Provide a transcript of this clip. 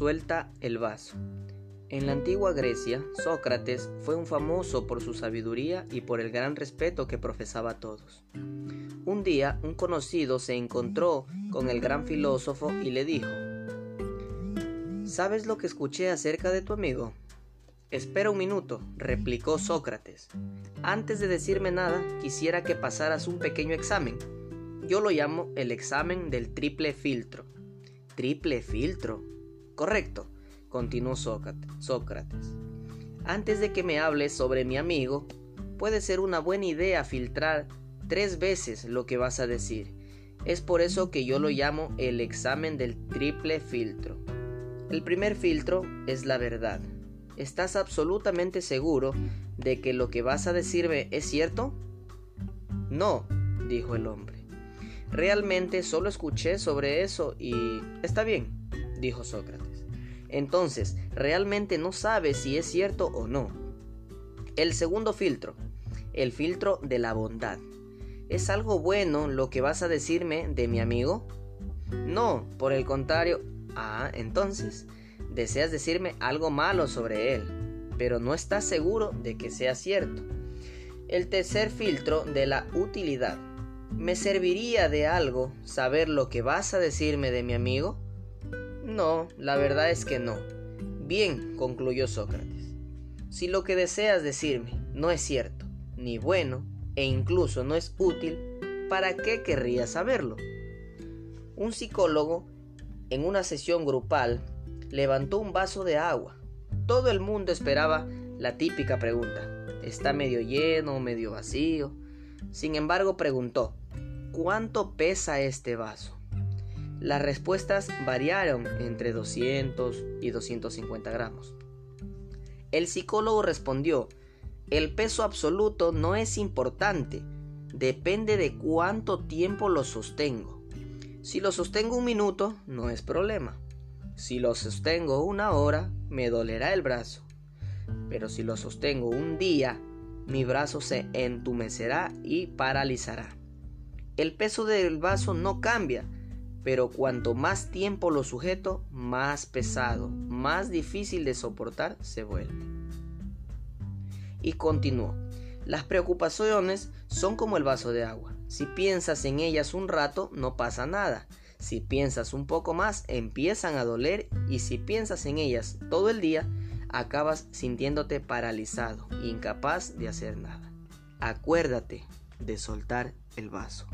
Suelta el vaso. En la antigua Grecia, Sócrates fue un famoso por su sabiduría y por el gran respeto que profesaba a todos. Un día, un conocido se encontró con el gran filósofo y le dijo, ¿Sabes lo que escuché acerca de tu amigo? Espera un minuto, replicó Sócrates. Antes de decirme nada, quisiera que pasaras un pequeño examen. Yo lo llamo el examen del triple filtro. ¿Triple filtro? Correcto, continuó Sócrates. Antes de que me hables sobre mi amigo, puede ser una buena idea filtrar tres veces lo que vas a decir. Es por eso que yo lo llamo el examen del triple filtro. El primer filtro es la verdad. ¿Estás absolutamente seguro de que lo que vas a decirme es cierto? No, dijo el hombre. Realmente solo escuché sobre eso y... Está bien, dijo Sócrates. Entonces, realmente no sabes si es cierto o no. El segundo filtro, el filtro de la bondad. ¿Es algo bueno lo que vas a decirme de mi amigo? No, por el contrario. Ah, entonces, deseas decirme algo malo sobre él, pero no estás seguro de que sea cierto. El tercer filtro de la utilidad. ¿Me serviría de algo saber lo que vas a decirme de mi amigo? No, la verdad es que no. Bien, concluyó Sócrates. Si lo que deseas decirme no es cierto, ni bueno, e incluso no es útil, ¿para qué querrías saberlo? Un psicólogo, en una sesión grupal, levantó un vaso de agua. Todo el mundo esperaba la típica pregunta. ¿Está medio lleno o medio vacío? Sin embargo, preguntó, ¿cuánto pesa este vaso? Las respuestas variaron entre 200 y 250 gramos. El psicólogo respondió, el peso absoluto no es importante, depende de cuánto tiempo lo sostengo. Si lo sostengo un minuto, no es problema. Si lo sostengo una hora, me dolerá el brazo. Pero si lo sostengo un día, mi brazo se entumecerá y paralizará. El peso del vaso no cambia, pero cuanto más tiempo lo sujeto, más pesado, más difícil de soportar se vuelve. Y continuó. Las preocupaciones son como el vaso de agua. Si piensas en ellas un rato, no pasa nada. Si piensas un poco más, empiezan a doler y si piensas en ellas todo el día, acabas sintiéndote paralizado, incapaz de hacer nada. Acuérdate de soltar el vaso.